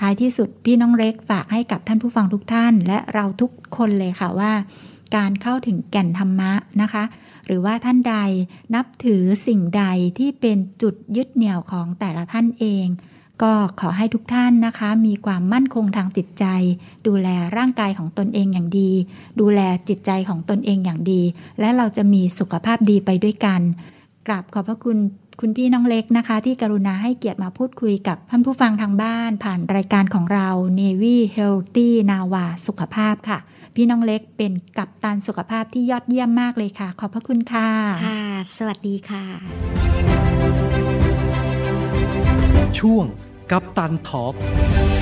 ท้ายที่สุดพี่น้องเล็กฝากให้กับท่านผู้ฟังทุกท่าน และเราทุกคนเลยค่ะว่า การเข้าถึงแก่นธรรมะนะคะ หรือว่าท่านใดนับถือสิ่งใดที่เป็นจุดยึดเหนี่ยวของแต่ละท่านเอง ก็ขอให้ทุกท่านนะคะ มีความมั่นคงทางจิตใจ ดูแลร่างกายของตนเองอย่างดี ดูแลจิตใจของตนเองอย่างดี และเราจะมีสุขภาพดีไปด้วยกันกราบขอบพระคุณ คุณพี่น้องเล็กนะคะ ที่กรุณาให้เกียรติมาพูดคุยกับท่านผู้ฟังทางบ้าน ผ่านรายการของเรา Navy Healthy Nava สุขภาพค่ะ พี่น้องเล็กเป็นกัปตันสุขภาพที่ยอดเยี่ยมมากเลยค่ะ ขอบพระคุณค่ะ ค่ะ สวัสดีค่ะ ช่วงกับตันทอล์กบอก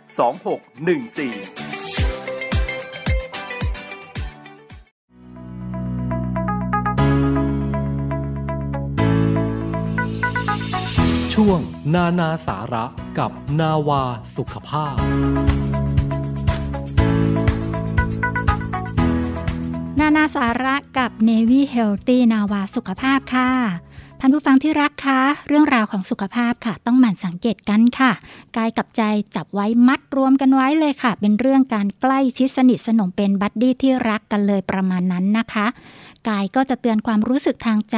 2614ช่วงนานาสาระกับนาวาสุขภาพ นานาสาระกับ Navy Healthy นาวาสุขภาพค่ะ ท่านผู้ฟังที่รักคะเรื่องราวของสุขภาพค่ะ ต้องหมั่นสังเกตกันค่ะกายกับใจจับไว้มัดรวมกันไว้เลยค่ะ เป็นเรื่องการใกล้ชิดสนิทสนมเป็นบัดดี้ที่รักกันเลยประมาณนั้นนะคะ กายก็จะเตือนความรู้สึกทางใจ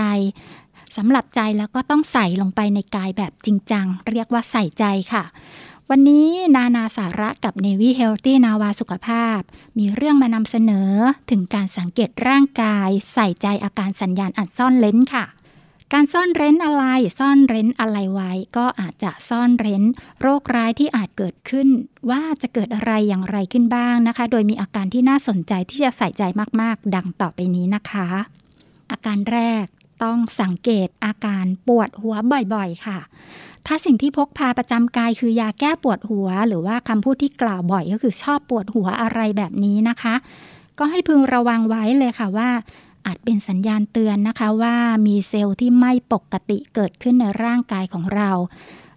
สำหรับใจแล้วก็ต้องใส่ลงไปในกายแบบจริงจัง เรียกว่าใส่ใจค่ะ วันนี้นานาสาระกับ Navy Healthy นาวาสุขภาพ มีเรื่องมานำเสนอถึงการสังเกตร่างกาย ใส่ใจอาการสัญญาณอันซ่อนเร้นค่ะ การซ่อนเร้นอะไร ซ่อนเร้นอะไรไว้ ก็อาจจะซ่อนเร้น โรคร้ายที่อาจเกิดขึ้น ว่าจะเกิดอะไรอย่างไรขึ้นบ้างนะคะ โดยมีอาการที่น่าสนใจที่จะใส่ใจมากๆ ดังต่อไปนี้นะคะ อาการแรกต้องสังเกตอาการปวดหัวบ่อยๆ ค่ะ ถ้าสิ่งที่พกพาประจำกายคือยาแก้ปวดหัว หรือว่าคำพูดที่กล่าวบ่อยก็คือชอบปวดหัวอะไรแบบนี้นะคะ ก็ให้พึงระวังไว้เลยค่ะว่า อาจเป็นสัญญาณเตือนนะคะว่ามีเซลล์ที่ไม่ปกติเกิดขึ้นในร่างกายของเรา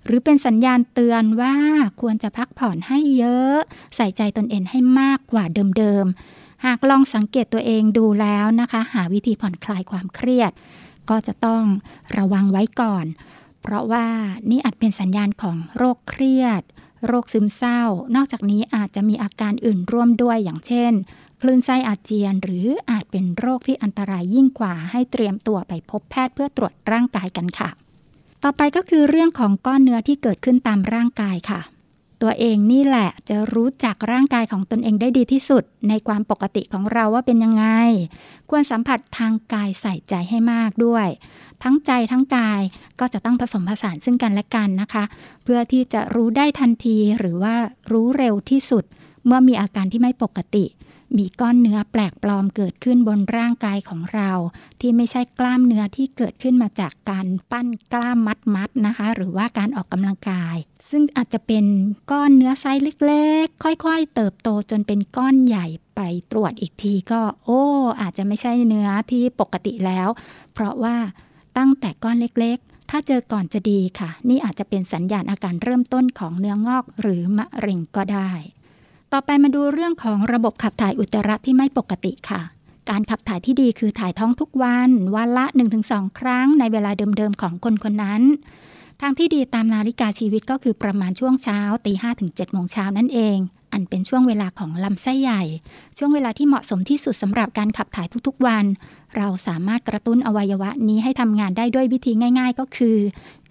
หรือเป็นสัญญาณเตือนว่าควรจะพักผ่อนให้เยอะ ใส่ใจตนเองให้มากกว่าเดิมๆ หากลองสังเกตตัวเองดูแล้วนะคะ หาวิธีผ่อนคลายความเครียด ก็จะต้องระวังไว้ก่อน เพราะว่านี่อาจเป็นสัญญาณของโรคเครียด โรคซึมเศร้า นอกจากนี้อาจจะมีอาการอื่นร่วมด้วยอย่างเช่น คลื่นไส้อาเจียน หรืออาจเป็นโรคที่อันตรายยิ่งกว่าให้เตรียมตัวไปพบแพทย์เพื่อตรวจร่างกายกันค่ะ ต่อไปก็คือเรื่องของก้อนเนื้อที่เกิดขึ้นตามร่างกายค่ะ ตัวเองนี่แหละจะรู้จักร่างกายของตนเองได้ดีที่สุด ในความปกติของเราว่าเป็นยังไง ควรสัมผัสทางกายใส่ใจให้มากด้วย ทั้งใจทั้งกายก็จะต้องผสมผสานซึ่งกันและกันนะคะ เพื่อที่จะรู้ได้ทันทีหรือว่ารู้เร็วที่สุด เมื่อมีอาการที่ไม่ปกติ มีก้อนเนื้อแปลกปลอมเกิดขึ้นบนร่างกายของเรา ที่ไม่ใช่กล้ามเนื้อที่เกิดขึ้นมาจากการปั้นกล้ามมัดๆนะคะ หรือว่าการออกกำลังกาย ซึ่งอาจจะเป็นก้อนเนื้อไซส์เล็กๆ ค่อยๆ เติบโตจนเป็นก้อนใหญ่ไปตรวจอีกทีก็ โอ้ อาจจะไม่ใช่เนื้อที่ปกติแล้ว เพราะว่าตั้งแต่ก้อนเล็กๆ ถ้าเจอก่อนจะดีค่ะ นี่อาจจะเป็นสัญญาณอาการเริ่มต้นของเนื้องอกหรือมะเร็งก็ได้ ต่อไปมาดูเรื่องของระบบขับถ่ายอุจจาระที่ไม่ปกติค่ะ การขับถ่ายที่ดีคือถ่ายท้องทุกวัน วันละ 1-2 ครั้งในเวลาเดิมๆของคนคนนั้น ทางที่ดีตามนาฬิกาชีวิตก็คือประมาณช่วงเช้าตีห้ถึง7โมงเช้านั่นเอง อันเป็นช่วงเวลาของลำไส้ใหญ่ ช่วงเวลาที่เหมาะสมที่สุดสำหรับการขับถ่ายทุกๆวัน เราสามารถกระตุ้นอวัยวะนี้ให้ทำงานได้ด้วยวิธีง่าย ๆ ก็คือ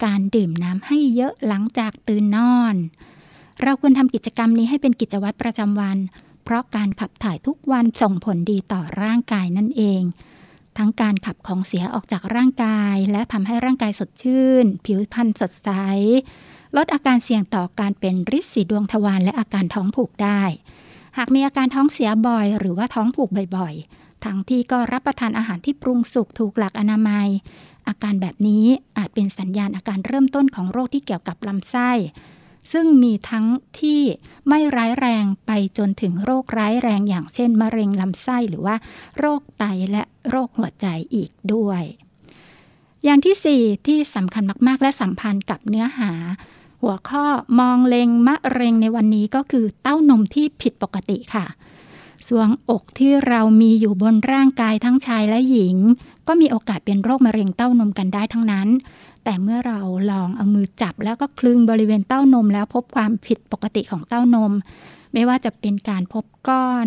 การดื่มน้ำให้เยอะหลังจากตื่นนอน เราควรทำกิจกรรมนี้ให้เป็นกิจวัตรประจำวัน เพราะการขับถ่ายทุกวันส่งผลดีต่อร่างกายนั่นเอง ทั้งการขับของเสียออกจากร่างกาย และทำให้ร่างกายสดชื่น ผิวพรรณสดใส ลดอาการเสี่ยงต่อการเป็นริดสีดวงทวารและอาการท้องผูกได้ หากมีอาการท้องเสียบ่อยหรือว่าท้องผูกบ่อยๆ ทั้งที่ก็รับประทานอาหารที่ปรุงสุกถูกหลักอนามัย อาการแบบนี้อาจเป็นสัญญาณอาการเริ่มต้นของโรคที่เกี่ยวกับลำไส้ ซึ่งมีทั้งที่ไม่ร้ายแรงไปจนถึงโรคร้ายแรงอย่างเช่น มะเร็งลำไส้หรือว่าโรคไตและโรคหัวใจอีกด้วย อย่างที่ 4 ที่สำคัญมากๆ และสัมพันธ์กับเนื้อหา หัวข้อมองเลงมะเร็งในวันนี้ก็คือเต้านมที่ผิดปกติค่ะสวงอกที่เรามีอยู่บนร่างกายทั้งชายและหญิง ก็มีโอกาสเป็นโรคมะเร็งเต้านมกันได้ทั้งนั้น แต่เมื่อเราลองเอามือจับแล้วก็คลึงบริเวณเต้านม แล้วพบความผิดปกติของเต้านม ไม่ว่าจะเป็นการพบก้อน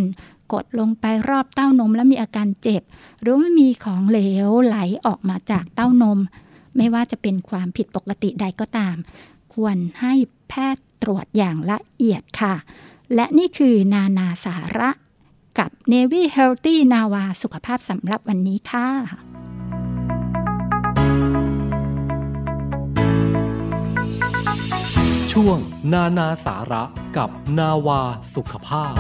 กดลงไปรอบเต้านมแล้วมีอาการเจ็บ หรือไม่มีของเหลวไหลออกมาจากเต้านม ไม่ว่าจะเป็นความผิดปกติใดก็ตาม ควรให้แพทย์ตรวจอย่างละเอียดค่ะ และนี่คือนานาสาระกับ Navy Healthy Nava สุขภาพสำหรับวันนี้ค่ะ ช่วง นานาสาระกับนาวาสุขภาพ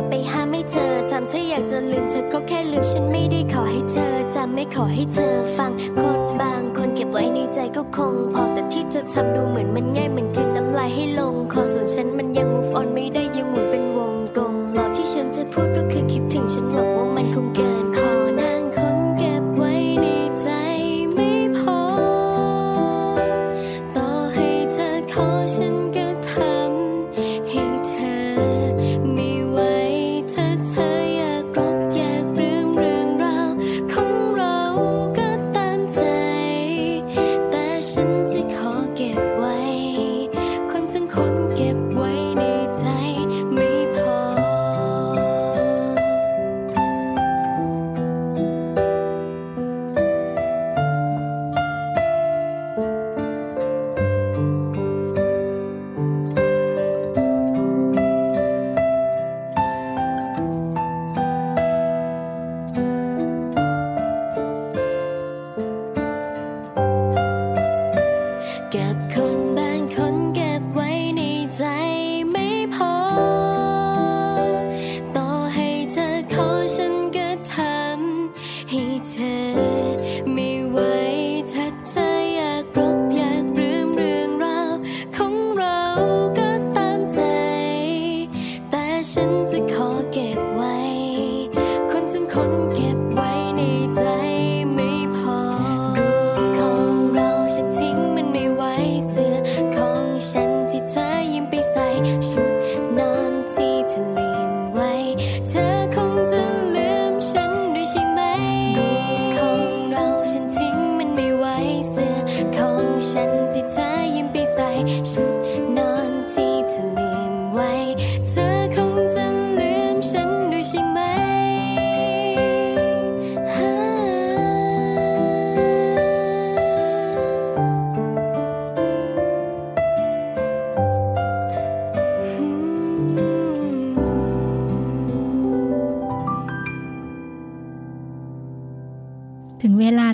จะไปหาไม่เจอทำเธออยากจะลืมเธอก็แค่ลืมฉันไม่ได้ขอให้เธอจำไม่ขอให้เธอฟังคนบางคนเก็บไว้ในใจก็คง พอแต่ที่จะทำดูเหมือนมันง่าย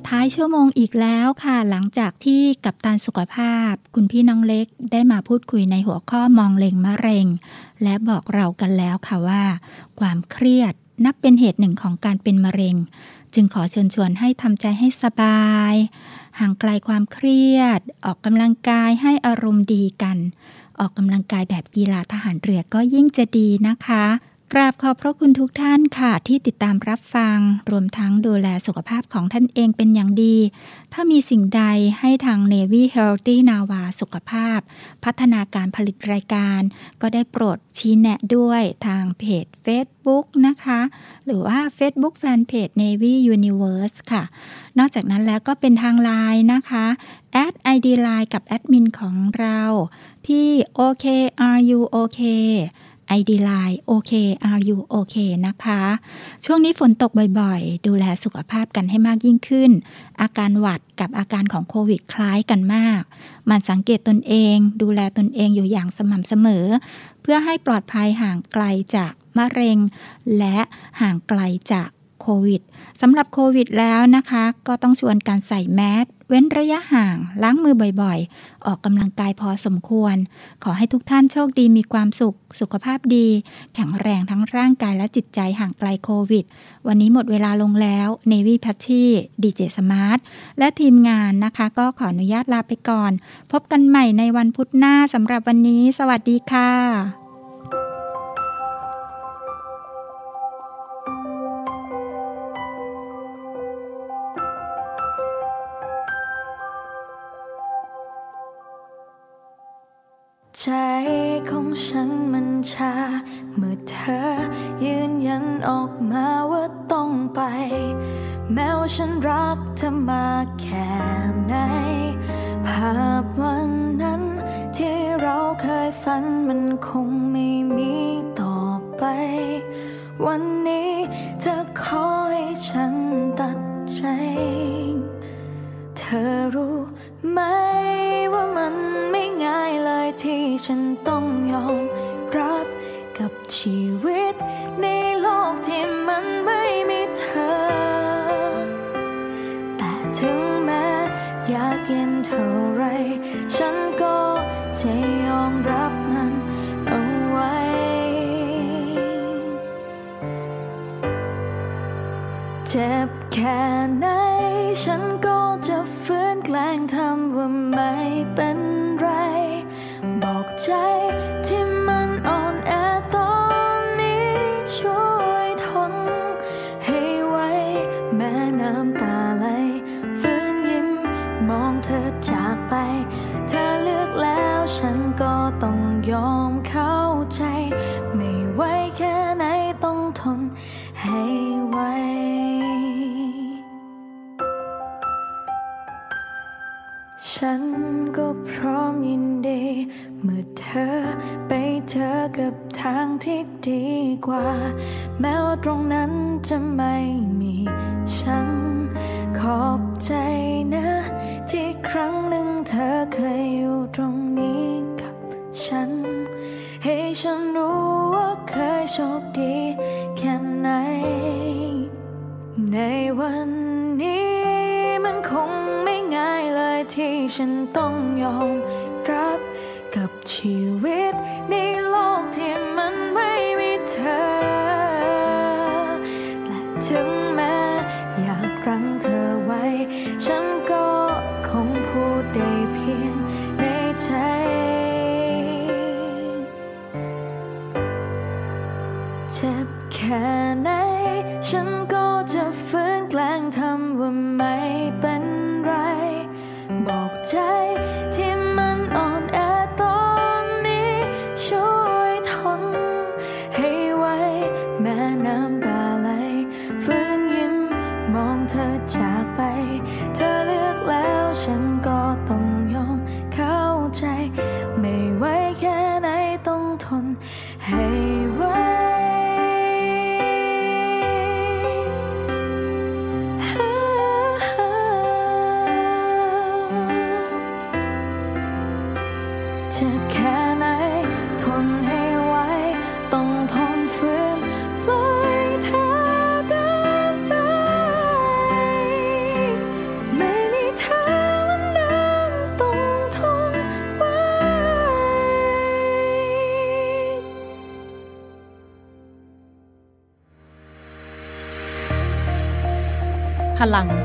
ท้ายชั่วโมงอีกแล้วค่ะ หลังจากที่กับตันสุขภาพ คุณพี่น้องเล็กได้มาพูดคุยในหัวข้อมองเล็งมะเร็ง และบอกเรากันแล้วค่ะว่า ความเครียดนับเป็นเหตุหนึ่งของการเป็นมะเร็ง จึงขอเชิญชวนให้ทำใจให้สบาย ห่างไกลความเครียด ออกกำลังกายให้อารมณ์ดีกัน ออกกำลังกายแบบกีฬาทหารเรือก็ยิ่งจะดีนะคะ ราบขอบพระคุณทุกท่านค่ะ ที่ติดตามรับฟัง รวมทั้งดูแลสุขภาพของท่านเองเป็นอย่างดี ถ้ามีสิ่งใดให้ทาง Navy Healthy Nava สุขภาพ พัฒนาการผลิตรายการ ก็ได้โปรดชี้แนะด้วยทางเพจ Facebook นะคะ หรือว่า Facebook Fanpage Navy Universe ค่ะ นอกจากนั้นแล้วก็เป็นทางไลน์นะคะ add ID Line กับแอดมินของเราที่ OKRUOK ID Line โอเค are you OK นะคะ ช่วงนี้ฝนตกบ่อยๆ ดูแลสุขภาพกันให้มากยิ่งขึ้น อาการหวัดกับอาการของโควิดคล้ายกันมาก มันสังเกตตนเอง ดูแลตนเองอยู่อย่างสม่ำเสมอ เพื่อให้ปลอดภัยห่างไกลจากมะเร็ง และห่างไกลจาก โควิดสำหรับโควิดแล้วนะคะ ก็ต้องชวนการใส่แมสเว้นระยะห่าง ล้างมือบ่อยๆ ออกกำลังกายพอสมควร ขอให้ทุกท่านโชคดีมีความสุข สุขภาพดี แข็งแรงทั้งร่างกายและจิตใจห่างไกลโควิด วันนี้หมดเวลาลงแล้วเนวี่พัชชี่ดีเจสมาร์ทและทีมงานนะคะ ก็ขออนุญาตลาไปก่อน พบกันใหม่ในวันพุธหน้าสำหรับวันนี้ สวัสดีค่ะ ใจของฉันมันชา เมื่อเธอยืนยันออกมาว่าต้องไป แม้ว่าฉันรักเธอมาแค่ไหน ภาพวันนั้นที่เราเคยฝันมันคงไม่มีต่อไป วันนี้เธอขอให้ฉันตัดใจ เธอรู้ ต้องยอมรับกับชีวิต ในโลกที่มันไม่มีเธอ แต่ถึงแม้อยากเย็นเท่าไร ฉันก็จะยอมรับมันเอาไว้ เจ็บแค่ไหนฉัน อเธอไปเจอกับทางที่ดีกว่า แม้ว่าตรงนั้นจะไม่มีฉัน ขอบใจนะ ที่ครั้งหนึ่งเธอเคยอยู่ตรงนี้กับฉัน ให้ฉันรู้ว่าเคยโชคดีแค่ไหน ในวันนี้มันคงไม่ง่ายเลยที่ฉันต้องยอมรับ กับชีวิตใน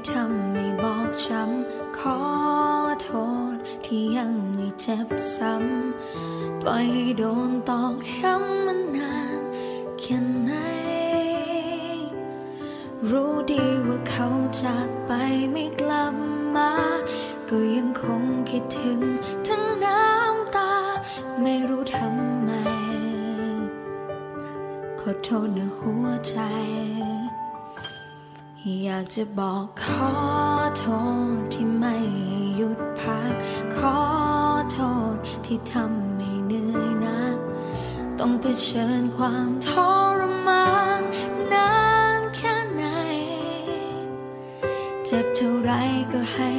ที่ทำให้บอบช้ำ ขอโทษที่ยังไม่เจ็บซ้ำ ปล่อยให้โดนตอกย้ำมันนานแค่ไหน รู้ดีว่าเขาจากไปไม่กลับมา ก็ยังคงคิดถึงทั้งน้ำตา ไม่รู้ทำไม ขอโทษนะหัวใจ อยากจะบอกขอโทษที่ไม่หยุดพัก ขอโทษที่ทำให้เหนื่อยนัก ต้องเผชิญความทรมานนานแค่ไหน เจ็บเท่าไรก็ให้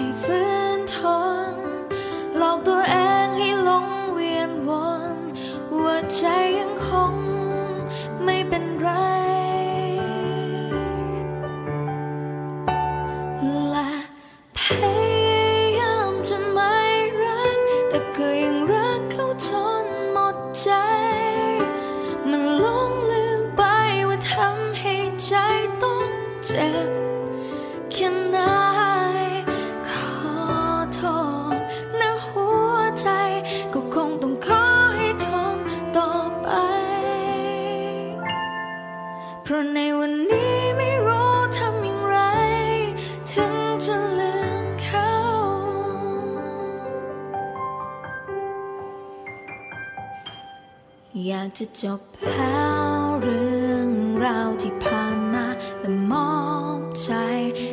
จบแล้วเรื่องราวที่ผ่านมาและมอบใจ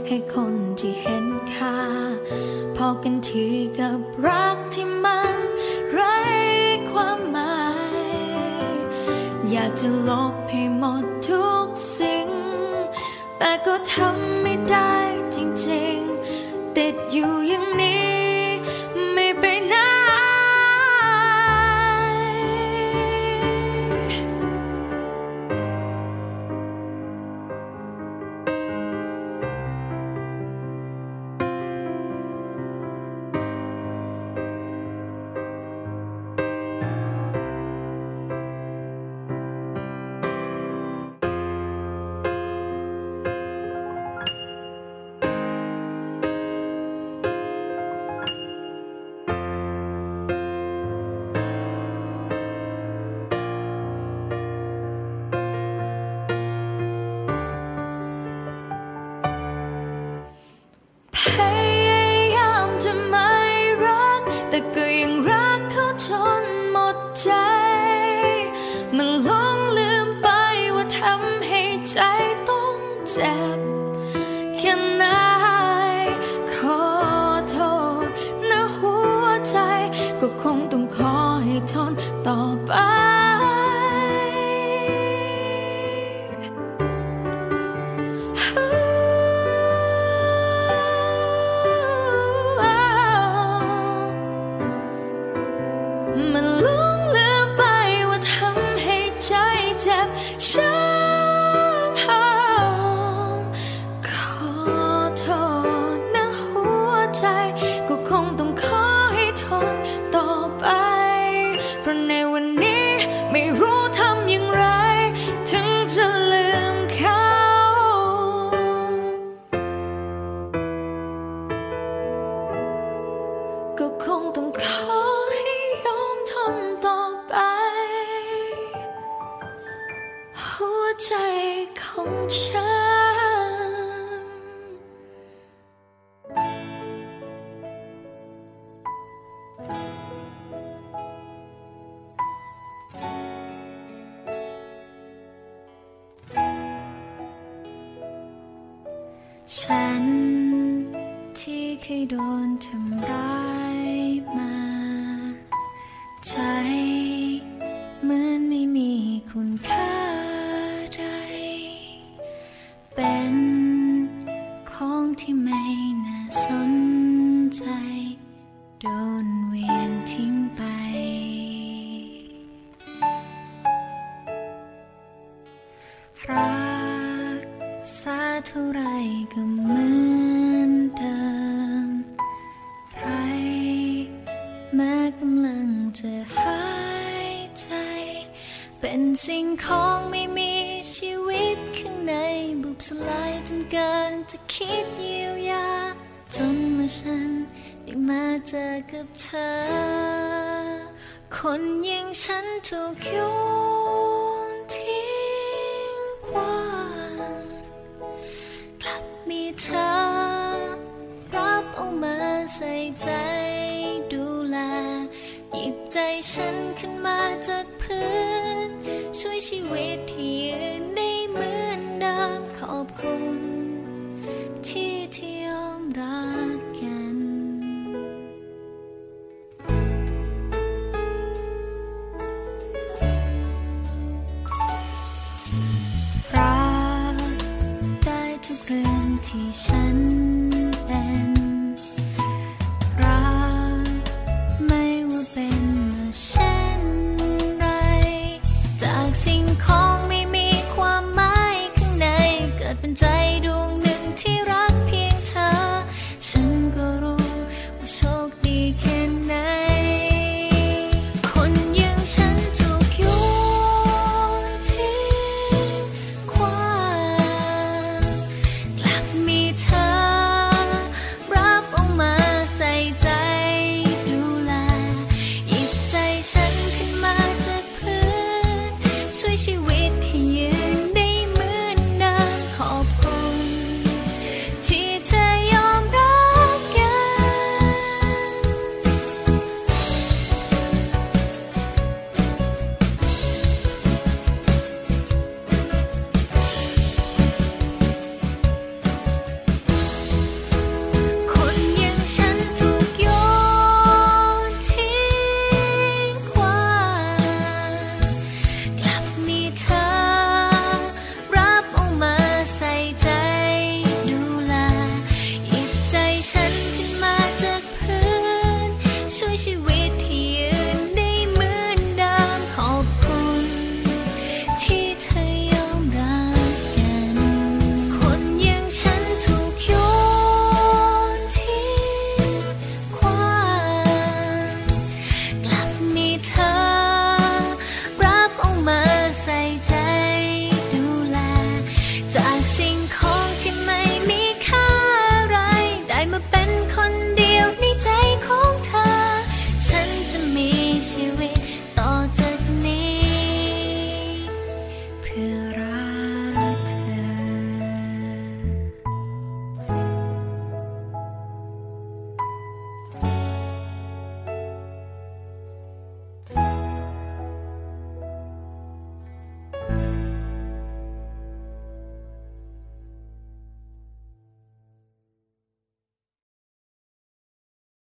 ให้คนที่เห็นค่า พอกันทีกับรักที่มันไร้ความหมาย อยากจะลบให้หมดทุกสิ่ง แต่ก็ทำไม่ได้จริงๆ ติดอยู่อย่างนี้ หัวใจของฉัน ฉันที่เคยโดนทำ ฉัน